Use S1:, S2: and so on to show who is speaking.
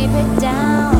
S1: keep it down.